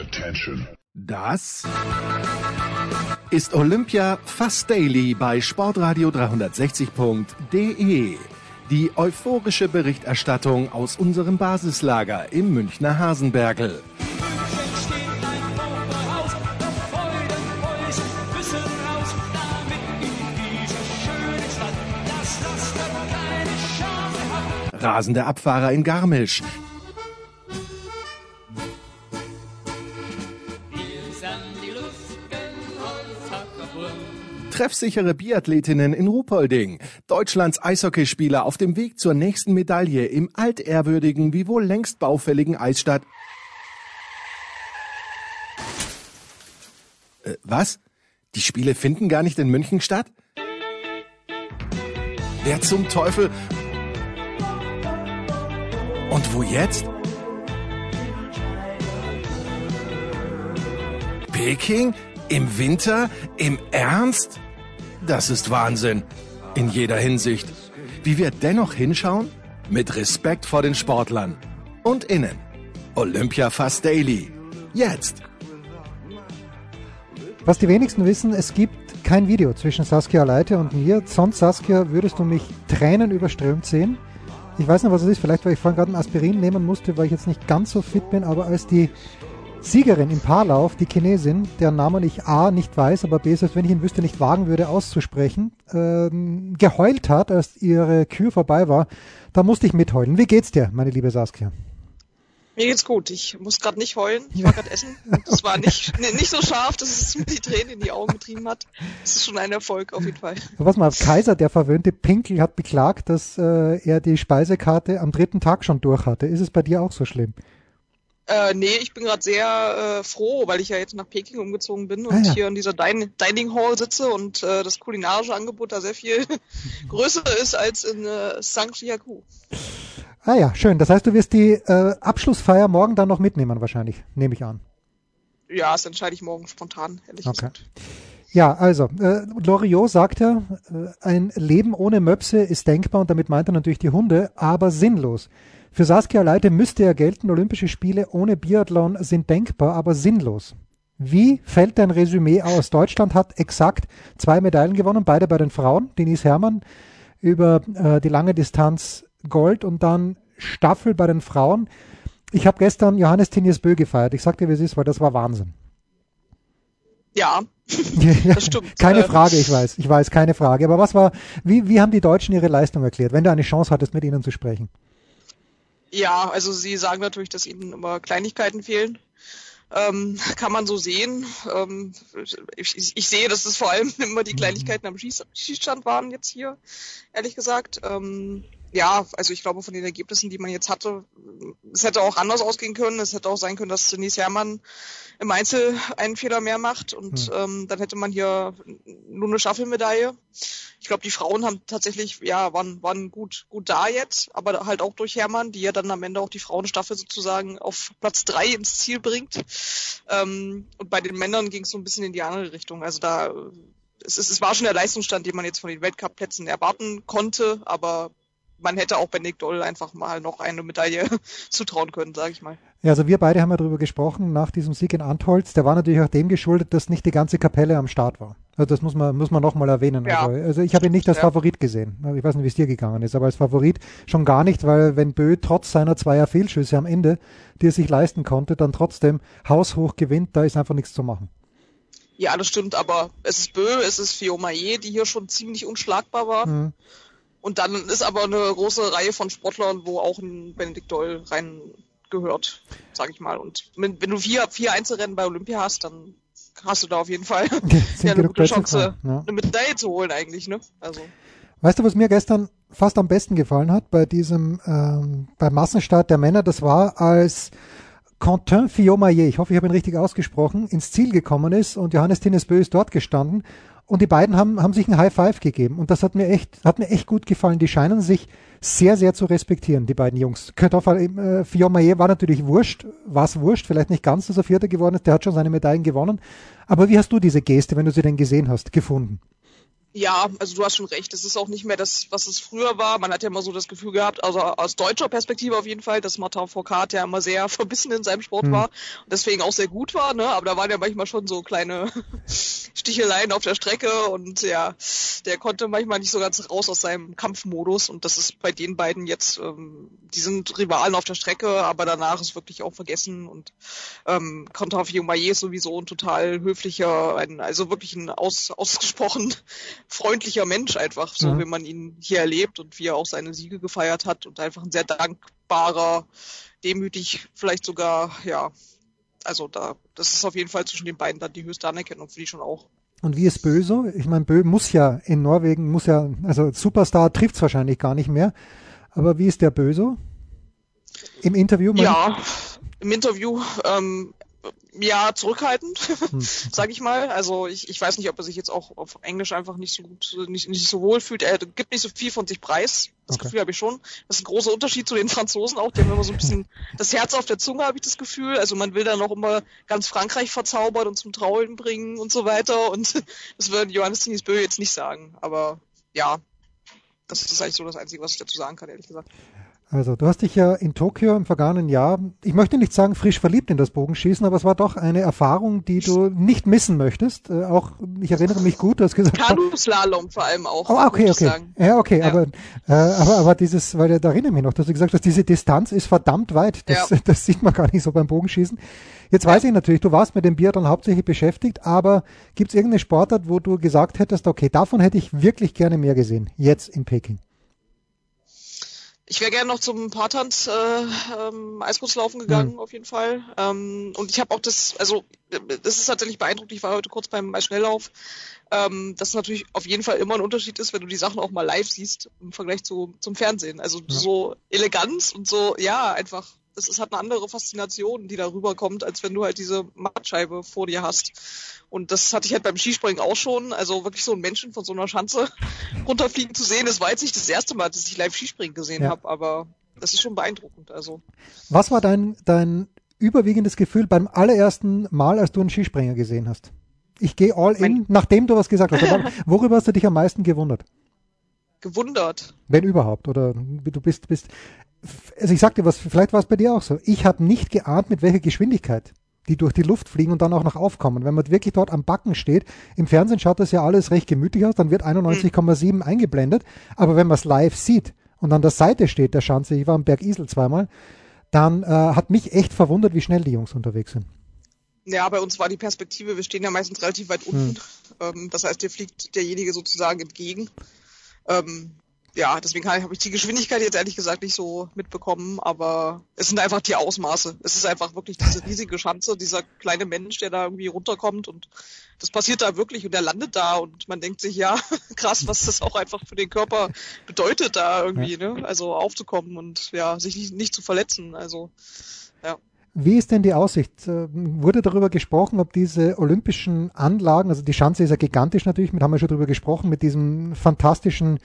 Attention. Das ist Olympia Fast Daily bei Sportradio 360.de. Die euphorische Berichterstattung aus unserem Basislager im Münchner Hasenbergel. Rasende Abfahrer in Garmisch. Treffsichere Biathletinnen in Ruhpolding. Deutschlands Eishockeyspieler auf dem Weg zur nächsten Medaille im altehrwürdigen, wie wohl längst baufälligen Eisstadt. Äh, was? Die Spiele finden gar nicht in München statt? Wer zum Teufel? Und wo jetzt? Peking? Im Winter? Im Ernst? Das ist Wahnsinn. In jeder Hinsicht. Wie wir dennoch hinschauen? Mit Respekt vor den Sportlern. Und innen. Olympia Fast Daily. Jetzt. Was die wenigsten wissen, es gibt kein Video zwischen Saskia Leite und mir. Sonst, Saskia, würdest du mich Tränen überströmt sehen. Ich weiß nicht, was es ist. Vielleicht, weil ich vorhin gerade ein Aspirin nehmen musste, weil ich jetzt nicht ganz so fit bin. Aber als die Siegerin im Paarlauf, die Chinesin, deren Namen ich A nicht weiß, aber B, selbst wenn ich ihn wüsste, nicht wagen würde auszusprechen, ähm, geheult hat, als ihre Kür vorbei war, da musste ich mitheulen. Wie geht's dir, meine liebe Saskia? Mir geht's gut. Ich muss gerade nicht heulen. Ich war gerade essen. Das war nicht, nicht so scharf, dass es mir die Tränen in die Augen getrieben hat. Das ist schon ein Erfolg auf jeden Fall. Was mal, Kaiser, der verwöhnte Pinkel, hat beklagt, dass äh, er die Speisekarte am dritten Tag schon durch hatte. Ist es bei dir auch so schlimm? Äh, nee, ich bin gerade sehr äh, froh, weil ich ja jetzt nach Peking umgezogen bin und ah, ja. hier in dieser Din Dining Hall sitze und äh, das kulinarische Angebot da sehr viel größer ist als in äh, Sanxiaku. Ah ja, schön. Das heißt, du wirst die äh, Abschlussfeier morgen dann noch mitnehmen wahrscheinlich, nehme ich an. Ja, das entscheide ich morgen spontan, ehrlich okay. gesagt. Ja, also, äh, Loriot sagt ja, äh, ein Leben ohne Möpse ist denkbar und damit meint er natürlich die Hunde, aber sinnlos. Für Saskia Leite müsste ja gelten, Olympische Spiele ohne Biathlon sind denkbar, aber sinnlos. Wie fällt dein Resümee aus? Deutschland hat exakt zwei Medaillen gewonnen, beide bei den Frauen. Denise Herrmann über äh, die lange Distanz Gold und dann Staffel bei den Frauen. Ich habe gestern Johannes Tinius Bö gefeiert. Ich sagte, wie es ist, weil das war Wahnsinn. Ja, das stimmt. keine ähm, Frage, ich weiß, ich weiß, keine Frage. Aber was war, wie, wie haben die Deutschen ihre Leistung erklärt, wenn du eine Chance hattest, mit ihnen zu sprechen? Ja, also sie sagen natürlich, dass ihnen immer Kleinigkeiten fehlen. Ähm, kann man so sehen. Ähm, ich, ich, sehe, dass es vor allem immer die Kleinigkeiten am Schieß, Schießstand waren jetzt hier, ehrlich gesagt. Ähm, ja, also ich glaube von den Ergebnissen, die man jetzt hatte, es hätte auch anders ausgehen können. Es hätte auch sein können, dass Denise Herrmann im Einzel einen Fehler mehr macht und mhm. ähm, dann hätte man hier nur eine Staffelmedaille. Ich glaube, die Frauen haben tatsächlich, ja, waren, waren gut, gut da jetzt, aber halt auch durch Herrmann, die ja dann am Ende auch die Frauenstaffel sozusagen auf Platz drei ins Ziel bringt. Ähm, und bei den Männern ging es so ein bisschen in die andere Richtung. Also da es, es, es war schon der Leistungsstand, den man jetzt von den Weltcup-Plätzen erwarten konnte, aber man hätte auch bei Nick Doll einfach mal noch eine Medaille zutrauen können, sage ich mal. Ja, also wir beide haben ja darüber gesprochen nach diesem Sieg in Antholz. Der war natürlich auch dem geschuldet, dass nicht die ganze Kapelle am Start war. Also das muss man, muss man nochmal erwähnen. Ja. Also, also, ich habe ihn nicht als ja. Favorit gesehen. Ich weiß nicht, wie es dir gegangen ist, aber als Favorit schon gar nicht, weil wenn Bö trotz seiner zweier Fehlschüsse am Ende, die er sich leisten konnte, dann trotzdem haushoch gewinnt, da ist einfach nichts zu machen. Ja, das stimmt, aber es ist Bö, es ist Fiomaye, die hier schon ziemlich unschlagbar war. Mhm. Und dann ist aber eine große Reihe von Sportlern, wo auch ein Benedikt Doll rein gehört, sag ich mal. Und wenn, wenn du vier, vier Einzelrennen bei Olympia hast, dann hast du da auf jeden Fall ja, eine gute Chance, ja. eine Medaille zu holen eigentlich, ne? Also. Weißt du, was mir gestern fast am besten gefallen hat bei diesem, ähm, beim Massenstart der Männer, das war, als Quentin Fillon-Maillet, ich hoffe, ich habe ihn richtig ausgesprochen, ins Ziel gekommen ist und Johannes Tinnesbö ist dort gestanden und die beiden haben, haben sich ein High Five gegeben. Und das hat mir echt, hat mir echt gut gefallen. Die scheinen sich sehr, sehr zu respektieren, die beiden Jungs. Kartoffel, äh, Fillon-Maillet war natürlich wurscht, war es wurscht, vielleicht nicht ganz, dass er Vierter geworden ist, der hat schon seine Medaillen gewonnen. Aber wie hast du diese Geste, wenn du sie denn gesehen hast, gefunden? Ja, also du hast schon recht. Es ist auch nicht mehr das, was es früher war. Man hat ja immer so das Gefühl gehabt, also aus deutscher Perspektive auf jeden Fall, dass Martin Foucault ja immer sehr verbissen in seinem Sport mhm. war und deswegen auch sehr gut war. Ne? Aber da waren ja manchmal schon so kleine Sticheleien auf der Strecke und ja, der konnte manchmal nicht so ganz raus aus seinem Kampfmodus und das ist bei den beiden jetzt, ähm, die sind Rivalen auf der Strecke, aber danach ist wirklich auch vergessen und ähm, Contra Maillet ist sowieso ein total höflicher, ein, also wirklich ein aus, ausgesprochen freundlicher Mensch einfach, so mhm. wie man ihn hier erlebt und wie er auch seine Siege gefeiert hat und einfach ein sehr dankbarer, demütig, vielleicht sogar, ja, also da, das ist auf jeden Fall zwischen den beiden dann die höchste Anerkennung für die schon auch. Und wie ist Bö so? Ich meine, Bö muss ja in Norwegen, muss ja, also Superstar trifft es wahrscheinlich gar nicht mehr. Aber wie ist der Bö so? Im Interview? Ja, im Interview. Ähm, ja, zurückhaltend, hm. sage ich mal. Also ich, ich weiß nicht, ob er sich jetzt auch auf Englisch einfach nicht so gut, nicht, nicht so wohl fühlt. Er gibt nicht so viel von sich preis. Das okay. Gefühl habe ich schon. Das ist ein großer Unterschied zu den Franzosen auch. Die haben immer so ein bisschen das Herz auf der Zunge, habe ich das Gefühl. Also man will dann auch immer ganz Frankreich verzaubern und zum Traulen bringen und so weiter. Und das würden Johannes Tinis Bö jetzt nicht sagen. Aber ja, das ist eigentlich so das Einzige, was ich dazu sagen kann, ehrlich gesagt. Also, du hast dich ja in Tokio im vergangenen Jahr, ich möchte nicht sagen frisch verliebt in das Bogenschießen, aber es war doch eine Erfahrung, die du nicht missen möchtest. Äh, auch, ich erinnere mich gut, du hast gesagt. Kanu-Slalom vor allem auch. Oh, okay, okay. Ja, okay, ja. Aber, äh, aber, aber dieses, weil da erinnere ich mich noch, dass du gesagt hast, diese Distanz ist verdammt weit. Das, ja. das sieht man gar nicht so beim Bogenschießen. Jetzt weiß ich natürlich, du warst mit dem Biathlon hauptsächlich beschäftigt, aber gibt es irgendeine Sportart, wo du gesagt hättest, okay, davon hätte ich wirklich gerne mehr gesehen, jetzt in Peking? Ich wäre gerne noch zum Paartanz äh, ähm, Eiskurzlaufen gegangen, mhm. auf jeden Fall. Ähm, und ich habe auch das, also das ist tatsächlich beeindruckend. Ich war heute kurz beim Eisschnelllauf, ähm, dass natürlich auf jeden Fall immer ein Unterschied ist, wenn du die Sachen auch mal live siehst im Vergleich zu zum Fernsehen. Also ja. so Eleganz und so, ja, einfach es, es hat eine andere Faszination, die darüber kommt, als wenn du halt diese Mattscheibe vor dir hast. Und das hatte ich halt beim Skispringen auch schon. Also wirklich so einen Menschen von so einer Schanze runterfliegen zu sehen, das war jetzt nicht das erste Mal, dass ich live Skispringen gesehen ja. habe, aber das ist schon beeindruckend. Also. Was war dein, dein überwiegendes Gefühl beim allerersten Mal, als du einen Skispringer gesehen hast? Ich gehe all in, nachdem du was gesagt hast. worüber hast du dich am meisten gewundert? Gewundert. Wenn überhaupt, oder du bist, bist also ich sagte was, vielleicht war es bei dir auch so. Ich habe nicht geahnt, mit welcher Geschwindigkeit die durch die Luft fliegen und dann auch noch aufkommen. Wenn man wirklich dort am Backen steht, im Fernsehen schaut das ja alles recht gemütlich aus, dann wird 91,7 mhm. eingeblendet. Aber wenn man es live sieht und an der Seite steht der Schanze, ich war am Berg Isel zweimal, dann äh, hat mich echt verwundert, wie schnell die Jungs unterwegs sind. Ja, bei uns war die Perspektive, wir stehen ja meistens relativ weit unten. Hm. das heißt, dir fliegt derjenige sozusagen entgegen. Ähm, ja, deswegen habe ich die Geschwindigkeit jetzt ehrlich gesagt nicht so mitbekommen, aber es sind einfach die Ausmaße. Es ist einfach wirklich diese riesige Schanze, dieser kleine Mensch, der da irgendwie runterkommt und das passiert da wirklich und der landet da und man denkt sich, ja, krass, was das auch einfach für den Körper bedeutet, da irgendwie, ne? Also aufzukommen und ja, sich nicht, nicht zu verletzen. Also, ja. Wie ist denn die Aussicht? Äh, wurde darüber gesprochen, ob diese olympischen Anlagen, also die Schanze ist ja gigantisch natürlich, mit haben wir schon darüber gesprochen, mit diesem fantastischen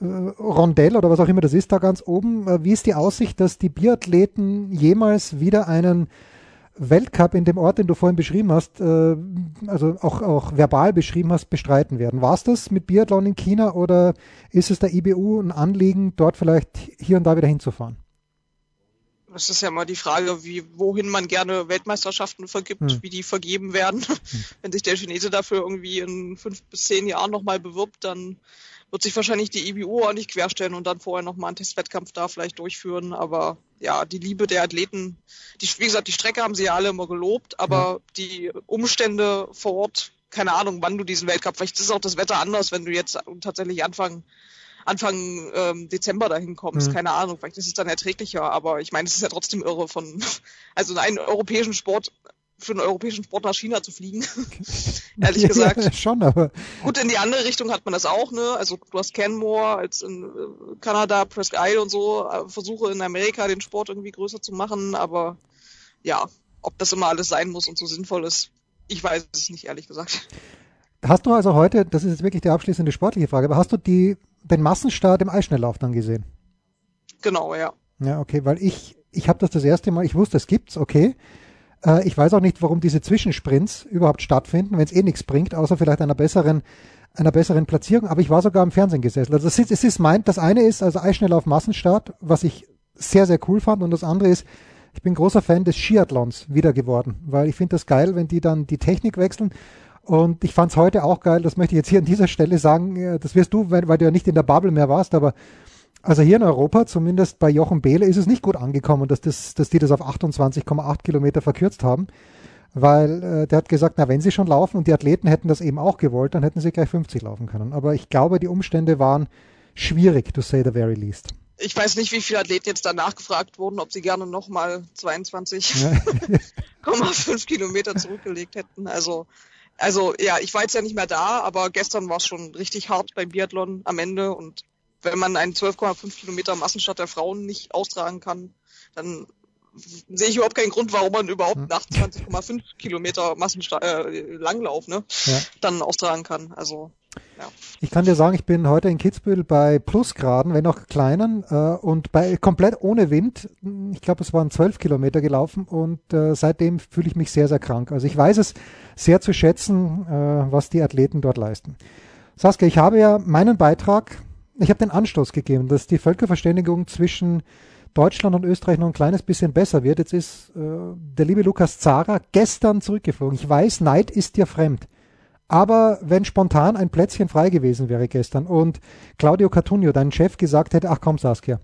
äh, Rondell oder was auch immer das ist, da ganz oben. Äh, wie ist die Aussicht, dass die Biathleten jemals wieder einen Weltcup in dem Ort, den du vorhin beschrieben hast, also auch, auch verbal beschrieben hast, bestreiten werden? War es das mit Biathlon in China oder ist es der IBU ein Anliegen, dort vielleicht hier und da wieder hinzufahren? Das ist ja mal die Frage, wie, wohin man gerne Weltmeisterschaften vergibt, hm. wie die vergeben werden. Hm. Wenn sich der Chinese dafür irgendwie in fünf bis zehn Jahren nochmal bewirbt, dann wird sich wahrscheinlich die IBU auch nicht querstellen und dann vorher nochmal einen Testwettkampf da vielleicht durchführen. Aber ja, die Liebe der Athleten, die, wie gesagt, die Strecke haben sie ja alle immer gelobt, aber ja. die Umstände vor Ort, keine Ahnung, wann du diesen Weltcup, vielleicht ist auch das Wetter anders, wenn du jetzt tatsächlich Anfang Anfang ähm, Dezember dahin kommst, mhm. keine Ahnung, vielleicht ist es dann erträglicher, aber ich meine, es ist ja trotzdem irre von, also einen europäischen Sport für einen europäischen Sport nach China zu fliegen. Ehrlich gesagt. Ja, schon, aber. Gut, in die andere Richtung hat man das auch, ne? Also du hast Canmore als in äh, Kanada, Presque Isle und so, äh, Versuche in Amerika den Sport irgendwie größer zu machen, aber ja, ob das immer alles sein muss und so sinnvoll ist, ich weiß es nicht, ehrlich gesagt. Hast du also heute, das ist jetzt wirklich die abschließende sportliche Frage, aber hast du die, den Massenstart im Eisschnelllauf dann gesehen? Genau, ja. Ja, okay, weil ich, ich habe das das erste Mal, ich wusste, es gibt's, okay. Äh, ich weiß auch nicht, warum diese Zwischensprints überhaupt stattfinden, wenn es eh nichts bringt, außer vielleicht einer besseren einer besseren Platzierung, aber ich war sogar im Fernsehen gesessen. Also es ist, es ist meint, das eine ist also Eisschnell auf Massenstart, was ich sehr, sehr cool fand und das andere ist, ich bin großer Fan des Skiathlons wieder geworden, weil ich finde das geil, wenn die dann die Technik wechseln und ich fand es heute auch geil, das möchte ich jetzt hier an dieser Stelle sagen, äh, das wirst du, weil, weil du ja nicht in der Bubble mehr warst, aber also hier in Europa, zumindest bei Jochen Behle, ist es nicht gut angekommen, dass, das, dass die das auf 28,8 Kilometer verkürzt haben. Weil äh, der hat gesagt, na, wenn sie schon laufen und die Athleten hätten das eben auch gewollt, dann hätten sie gleich 50 laufen können. Aber ich glaube, die Umstände waren schwierig, to say the very least. Ich weiß nicht, wie viele Athleten jetzt danach gefragt wurden, ob sie gerne nochmal 22,5 Kilometer zurückgelegt hätten. Also, also ja, ich war jetzt ja nicht mehr da, aber gestern war es schon richtig hart beim Biathlon am Ende und wenn man einen 12,5 Kilometer Massenstart der Frauen nicht austragen kann, dann sehe ich überhaupt keinen Grund, warum man überhaupt hm. nach 20,5 Kilometer Massenstart, äh, Langlauf ne, ja. dann austragen kann. Also Ich kann dir sagen, ich bin heute in Kitzbühel bei Plusgraden, wenn auch kleinen, äh, und bei komplett ohne Wind. Ich glaube, es waren 12 Kilometer gelaufen und äh, seitdem fühle ich mich sehr, sehr krank. Also ich weiß es sehr zu schätzen, äh, was die Athleten dort leisten. Saskia, ich habe ja meinen Beitrag ich habe den Anstoß gegeben, dass die Völkerverständigung zwischen Deutschland und Österreich noch ein kleines bisschen besser wird. Jetzt ist äh, der liebe Lukas Zara gestern zurückgeflogen. Ich weiß, Neid ist dir fremd. Aber wenn spontan ein Plätzchen frei gewesen wäre gestern und Claudio Cartunio, dein Chef, gesagt hätte, ach komm Saskia,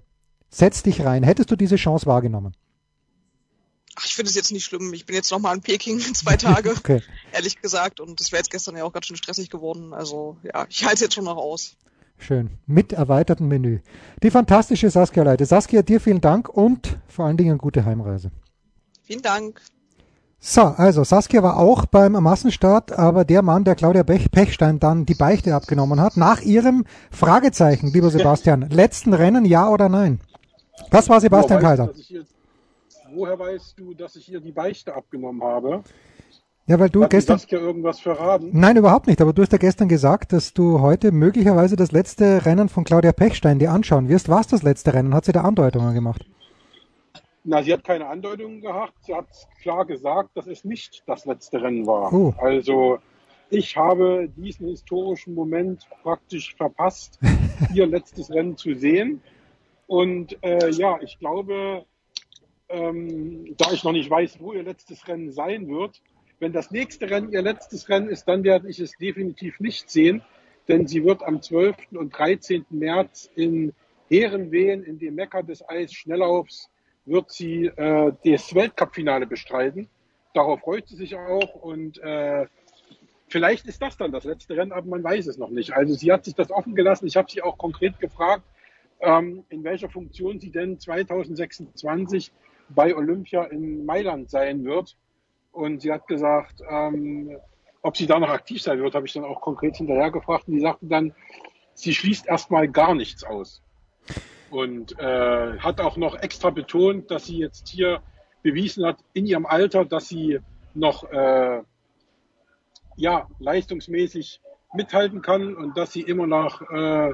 setz dich rein, hättest du diese Chance wahrgenommen? Ach, ich finde es jetzt nicht schlimm. Ich bin jetzt nochmal in Peking zwei Tage, okay. ehrlich gesagt. Und das wäre jetzt gestern ja auch ganz schön stressig geworden. Also ja, ich halte es jetzt schon noch aus. Schön. Mit erweitertem Menü. Die fantastische Saskia Leite. Saskia, dir vielen Dank und vor allen Dingen gute Heimreise. Vielen Dank. So, also Saskia war auch beim Massenstart, aber der Mann, der Claudia Pechstein dann die Beichte abgenommen hat, nach ihrem Fragezeichen, lieber Sebastian, letzten Rennen, ja oder nein? Das war Sebastian woher Kaiser. Weißt, jetzt, woher weißt du, dass ich ihr die Beichte abgenommen habe? Ja, weil du Hat gestern. Saskia irgendwas verraten? Nein, überhaupt nicht. Aber du hast ja gestern gesagt, dass du heute möglicherweise das letzte Rennen von Claudia Pechstein dir anschauen wirst. War es das letzte Rennen? Hat sie da Andeutungen gemacht? Na, sie hat keine Andeutungen gehabt. Sie hat klar gesagt, dass es nicht das letzte Rennen war. Oh. Also ich habe diesen historischen Moment praktisch verpasst, ihr letztes Rennen zu sehen. Und äh, ja, ich glaube, ähm, da ich noch nicht weiß, wo ihr letztes Rennen sein wird, wenn das nächste Rennen ihr letztes Rennen ist, dann werde ich es definitiv nicht sehen, denn sie wird am 12. und 13. März in Herrenwehen, in dem Mecker des Eisschnelllaufs, wird sie äh, das Weltcup-Finale bestreiten. Darauf freut sie sich auch und äh, vielleicht ist das dann das letzte Rennen, aber man weiß es noch nicht. Also sie hat sich das offen gelassen. Ich habe sie auch konkret gefragt, ähm, in welcher Funktion sie denn 2026 bei Olympia in Mailand sein wird. Und sie hat gesagt, ähm, ob sie da noch aktiv sein wird, habe ich dann auch konkret hinterher gefragt. Und die sagte dann, sie schließt erstmal gar nichts aus. Und äh, hat auch noch extra betont, dass sie jetzt hier bewiesen hat in ihrem Alter, dass sie noch äh, ja, leistungsmäßig mithalten kann und dass sie immer noch äh,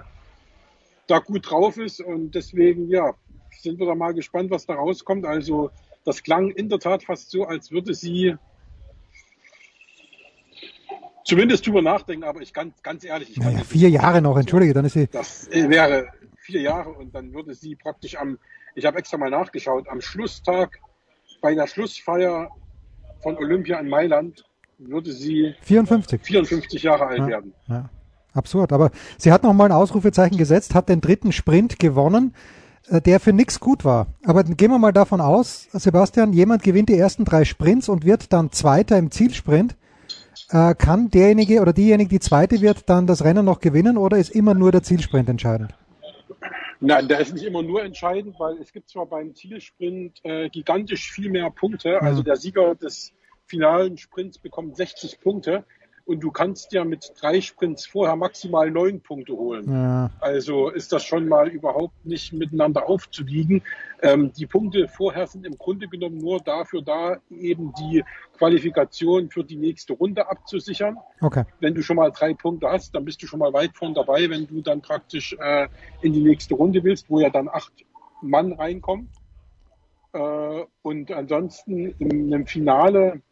da gut drauf ist. Und deswegen, ja, sind wir da mal gespannt, was da rauskommt. Also das klang in der Tat fast so, als würde sie zumindest drüber nachdenken, aber ich kann ganz ehrlich, ich naja, vier Jahre noch, entschuldige, dann ist sie. Das wäre vier Jahre und dann würde sie praktisch am, ich habe extra mal nachgeschaut, am Schlusstag bei der Schlussfeier von Olympia in Mailand würde sie 54, 54 Jahre alt ja, werden. Ja. Absurd, aber sie hat noch mal ein Ausrufezeichen gesetzt, hat den dritten Sprint gewonnen. Äh, der für nichts gut war. Aber gehen wir mal davon aus, Sebastian, jemand gewinnt die ersten drei Sprints und wird dann Zweiter im Zielsprint. Äh, kann derjenige oder diejenige, die Zweite wird, dann das Rennen noch gewinnen oder ist immer nur der Zielsprint entscheidend? Nein, der ist nicht immer nur entscheidend, weil es gibt zwar beim Zielsprint äh, gigantisch viel mehr Punkte. Also der Sieger des finalen Sprints bekommt 60 Punkte und du kannst ja mit drei Sprints vorher maximal neun Punkte holen. Ja. Also ist das schon mal überhaupt nicht miteinander aufzuwiegen. Ähm, die Punkte vorher sind im Grunde genommen nur dafür da, eben die Qualifikation für die nächste Runde abzusichern. Okay. Wenn du schon mal drei Punkte hast, dann bist du schon mal weit von dabei, wenn du dann praktisch äh, in die nächste Runde willst, wo ja dann acht Mann reinkommen. Äh, und ansonsten in einem Finale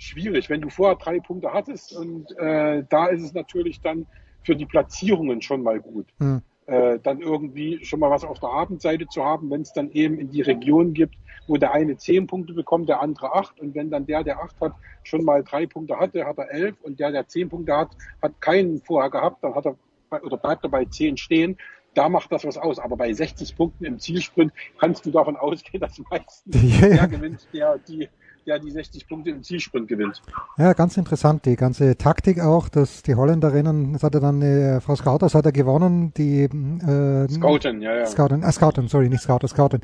schwierig. Wenn du vorher drei Punkte hattest und äh, da ist es natürlich dann für die Platzierungen schon mal gut. Mhm. Äh, dann irgendwie schon mal was auf der Abendseite zu haben, wenn es dann eben in die Region gibt, wo der eine zehn Punkte bekommt, der andere acht. Und wenn dann der, der acht hat, schon mal drei Punkte hatte, hat er elf. Und der, der zehn Punkte hat, hat keinen vorher gehabt, dann hat er oder bleibt er bei zehn stehen. Da macht das was aus. Aber bei 60 Punkten im Zielsprint kannst du davon ausgehen, dass meistens ja, der gewinnt, der die der die 60 Punkte im Zielsprint gewinnt. Ja, ganz interessant, die ganze Taktik auch, dass die Holländerinnen, das hat er dann, äh, Frau Scouters hat er gewonnen, die äh, Scouten, ja, ja. Scouten, äh, Scouten, sorry, nicht Scouter, Scouten.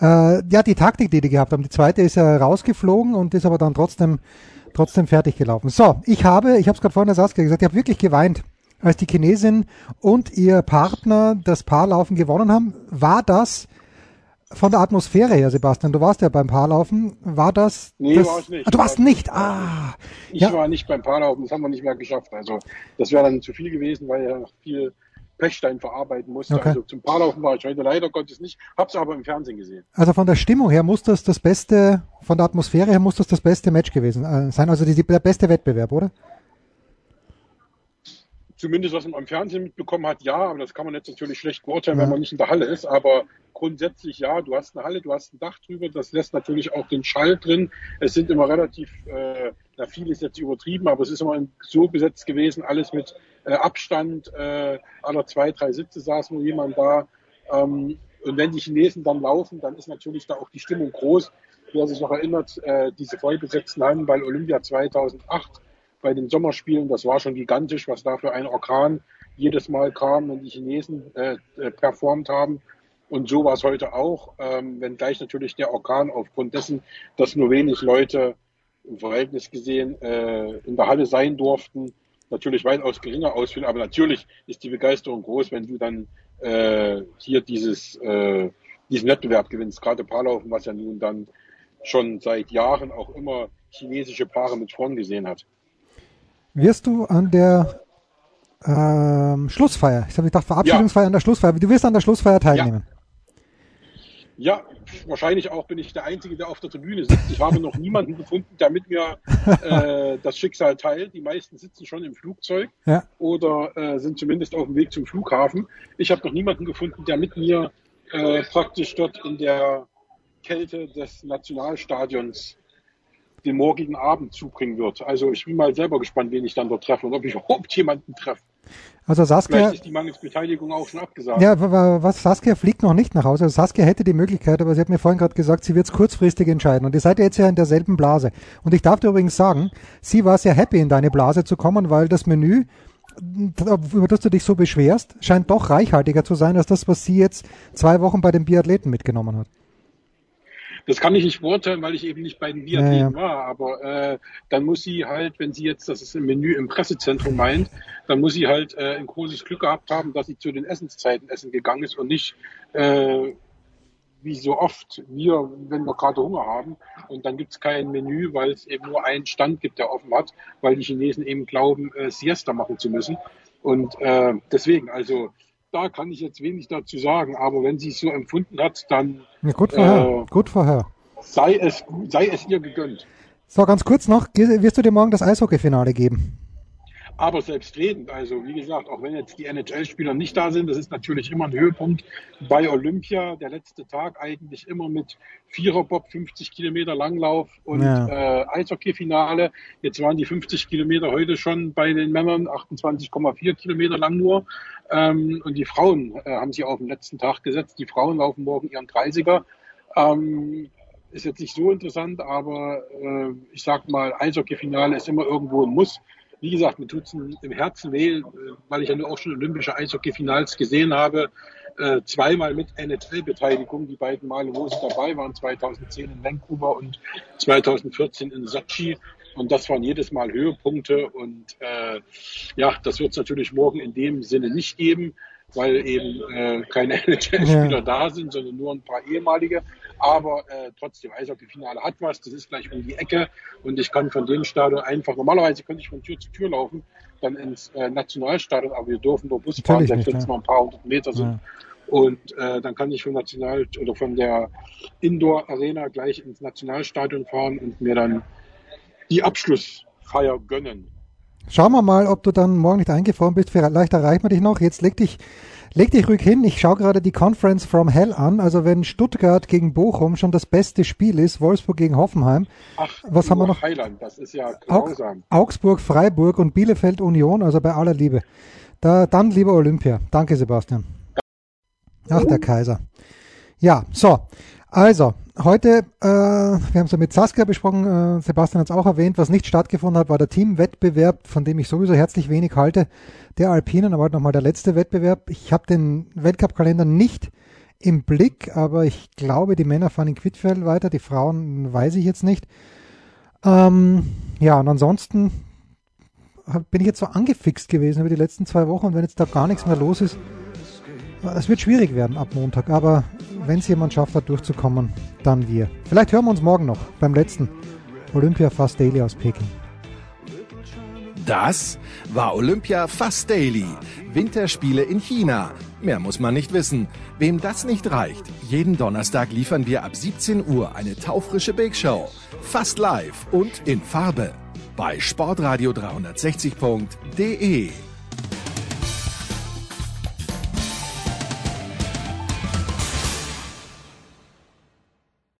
Äh, ja, die Taktik, die die gehabt haben. Die zweite ist ja rausgeflogen und ist aber dann trotzdem trotzdem fertig gelaufen. So, ich habe, ich habe es gerade vorhin der Saskia gesagt, ich habe wirklich geweint, als die Chinesin und ihr Partner das Paarlaufen gewonnen haben. War das von der Atmosphäre her, Sebastian, du warst ja beim Paarlaufen, war das... Nee, das, war ich nicht. Ah, du warst nicht, ah. Ich ja. war nicht beim Paarlaufen, das haben wir nicht mehr geschafft. Also das wäre dann zu viel gewesen, weil er noch viel Pechstein verarbeiten musste. Okay. Also zum Paarlaufen war ich heute leider Gottes nicht, hab's aber im Fernsehen gesehen. Also von der Stimmung her muss das das beste, von der Atmosphäre her muss das das beste Match gewesen äh, sein, also die, der beste Wettbewerb, oder? Zumindest was man am Fernsehen mitbekommen hat, ja, aber das kann man jetzt natürlich schlecht beurteilen, ja. wenn man nicht in der Halle ist. Aber grundsätzlich ja, du hast eine Halle, du hast ein Dach drüber, das lässt natürlich auch den Schall drin. Es sind immer relativ, äh, na viel ist jetzt übertrieben, aber es ist immer so besetzt gewesen, alles mit äh, Abstand, äh, aller zwei, drei Sitze saß nur jemand da. Ähm, und wenn die Chinesen dann laufen, dann ist natürlich da auch die Stimmung groß. Wer sich noch erinnert, äh, diese vollbesetzten Hallen bei Olympia 2008, bei den Sommerspielen. Das war schon gigantisch, was da für ein Orkan jedes Mal kam, wenn die Chinesen äh, äh, performt haben. Und so war es heute auch, ähm, wenn gleich natürlich der Orkan aufgrund dessen, dass nur wenig Leute im Verhältnis gesehen äh, in der Halle sein durften, natürlich weitaus geringer ausfiel. Aber natürlich ist die Begeisterung groß, wenn du dann äh, hier dieses, äh, diesen Wettbewerb gewinnst, gerade Paarlaufen, was ja nun dann schon seit Jahren auch immer chinesische Paare mit vorn gesehen hat. Wirst du an der ähm, Schlussfeier, ich habe gedacht Verabschiedungsfeier ja. an der Schlussfeier, du wirst an der Schlussfeier teilnehmen. Ja. ja. wahrscheinlich auch bin ich der Einzige, der auf der Tribüne sitzt. Ich habe noch niemanden gefunden, der mit mir äh, das Schicksal teilt. Die meisten sitzen schon im Flugzeug ja. oder äh, sind zumindest auf dem Weg zum Flughafen. Ich habe noch niemanden gefunden, der mit mir äh, praktisch dort in der Kälte des Nationalstadions den morgigen Abend zubringen wird. Also ich bin mal selber gespannt, wen ich dann dort treffe und ob ich überhaupt jemanden treffe. Also Saskia. Vielleicht ist die Mangelsbeteiligung auch schon abgesagt. Ja, was Saskia fliegt noch nicht nach Hause. Also Saskia hätte die Möglichkeit, aber sie hat mir vorhin gerade gesagt, sie wird es kurzfristig entscheiden. Und ihr seid ja jetzt ja in derselben Blase. Und ich darf dir übrigens sagen, sie war sehr happy, in deine Blase zu kommen, weil das Menü, über das du dich so beschwerst, scheint doch reichhaltiger zu sein als das, was sie jetzt zwei Wochen bei den Biathleten mitgenommen hat. Das kann ich nicht beurteilen, weil ich eben nicht bei den Biathleten ja, ja. war. Aber äh, dann muss sie halt, wenn sie jetzt das ist im Menü im Pressezentrum meint, dann muss sie halt äh, ein großes Glück gehabt haben, dass sie zu den Essenszeiten essen gegangen ist und nicht äh, wie so oft wir, wenn wir gerade Hunger haben und dann gibt's kein Menü, weil es eben nur einen Stand gibt, der offen hat, weil die Chinesen eben glauben, äh, Siesta machen zu müssen. Und äh, deswegen, also da kann ich jetzt wenig dazu sagen, aber wenn sie es so empfunden hat, dann ja, gut vorher. Äh, gut vorher. Sei es, sei es ihr gegönnt. So, ganz kurz noch, wirst du dir morgen das Eishockey-Finale geben? Aber selbstredend, also wie gesagt, auch wenn jetzt die NHL-Spieler nicht da sind, das ist natürlich immer ein Höhepunkt bei Olympia. Der letzte Tag eigentlich immer mit Viererbob, 50 Kilometer Langlauf und ja. äh, Eishockey-Finale. Jetzt waren die 50 Kilometer heute schon bei den Männern 28,4 Kilometer lang nur. Ähm, und die Frauen äh, haben sie auf den letzten Tag gesetzt. Die Frauen laufen morgen ihren 30er. Ähm, ist jetzt nicht so interessant, aber äh, ich sag mal, Eishockey-Finale ist immer irgendwo ein Muss wie gesagt, mir tut es im Herzen weh, weil ich ja nur auch schon olympische Eishockey-Finals gesehen habe. Äh, zweimal mit NHL-Beteiligung, die beiden Male, wo sie dabei waren, 2010 in Vancouver und 2014 in Sochi. Und das waren jedes Mal Höhepunkte. Und äh, ja, das wird es natürlich morgen in dem Sinne nicht geben, weil eben äh, keine NHL-Spieler ja. da sind, sondern nur ein paar ehemalige. Aber äh, trotzdem, Eishockey-Finale hat was, das ist gleich um die Ecke und ich kann von dem Stadion einfach, normalerweise könnte ich von Tür zu Tür laufen, dann ins äh, Nationalstadion, aber wir dürfen nur Bus fahren, selbst wenn es mal ein paar hundert Meter sind. Ja. Und äh, dann kann ich von National oder von der Indoor Arena gleich ins Nationalstadion fahren und mir dann die Abschlussfeier gönnen. Schauen wir mal, ob du dann morgen nicht eingefroren bist. Vielleicht erreichen wir dich noch. Jetzt leg dich, leg dich ruhig hin. Ich schaue gerade die Conference from Hell an. Also wenn Stuttgart gegen Bochum schon das beste Spiel ist, Wolfsburg gegen Hoffenheim. Ach, was haben wir noch? Heiland, das ist ja grausam. Augsburg, Freiburg und Bielefeld Union. Also bei aller Liebe. Da, dann lieber Olympia. Danke, Sebastian. Ach, der Kaiser. Ja, so. Also, heute, äh, wir haben es ja mit Saskia besprochen, äh, Sebastian hat es auch erwähnt, was nicht stattgefunden hat, war der Teamwettbewerb, von dem ich sowieso herzlich wenig halte, der Alpinen, aber heute nochmal der letzte Wettbewerb. Ich habe den Weltcup-Kalender nicht im Blick, aber ich glaube, die Männer fahren in Quidfeld weiter, die Frauen weiß ich jetzt nicht. Ähm, ja, und ansonsten bin ich jetzt so angefixt gewesen über die letzten zwei Wochen und wenn jetzt da gar nichts mehr los ist, es wird schwierig werden ab Montag, aber wenn es jemand schafft hat, durchzukommen, dann wir. Vielleicht hören wir uns morgen noch beim letzten Olympia Fast Daily aus Peking. Das war Olympia Fast Daily. Winterspiele in China. Mehr muss man nicht wissen. Wem das nicht reicht, jeden Donnerstag liefern wir ab 17 Uhr eine taufrische Big Show. Fast live und in Farbe. Bei sportradio360.de.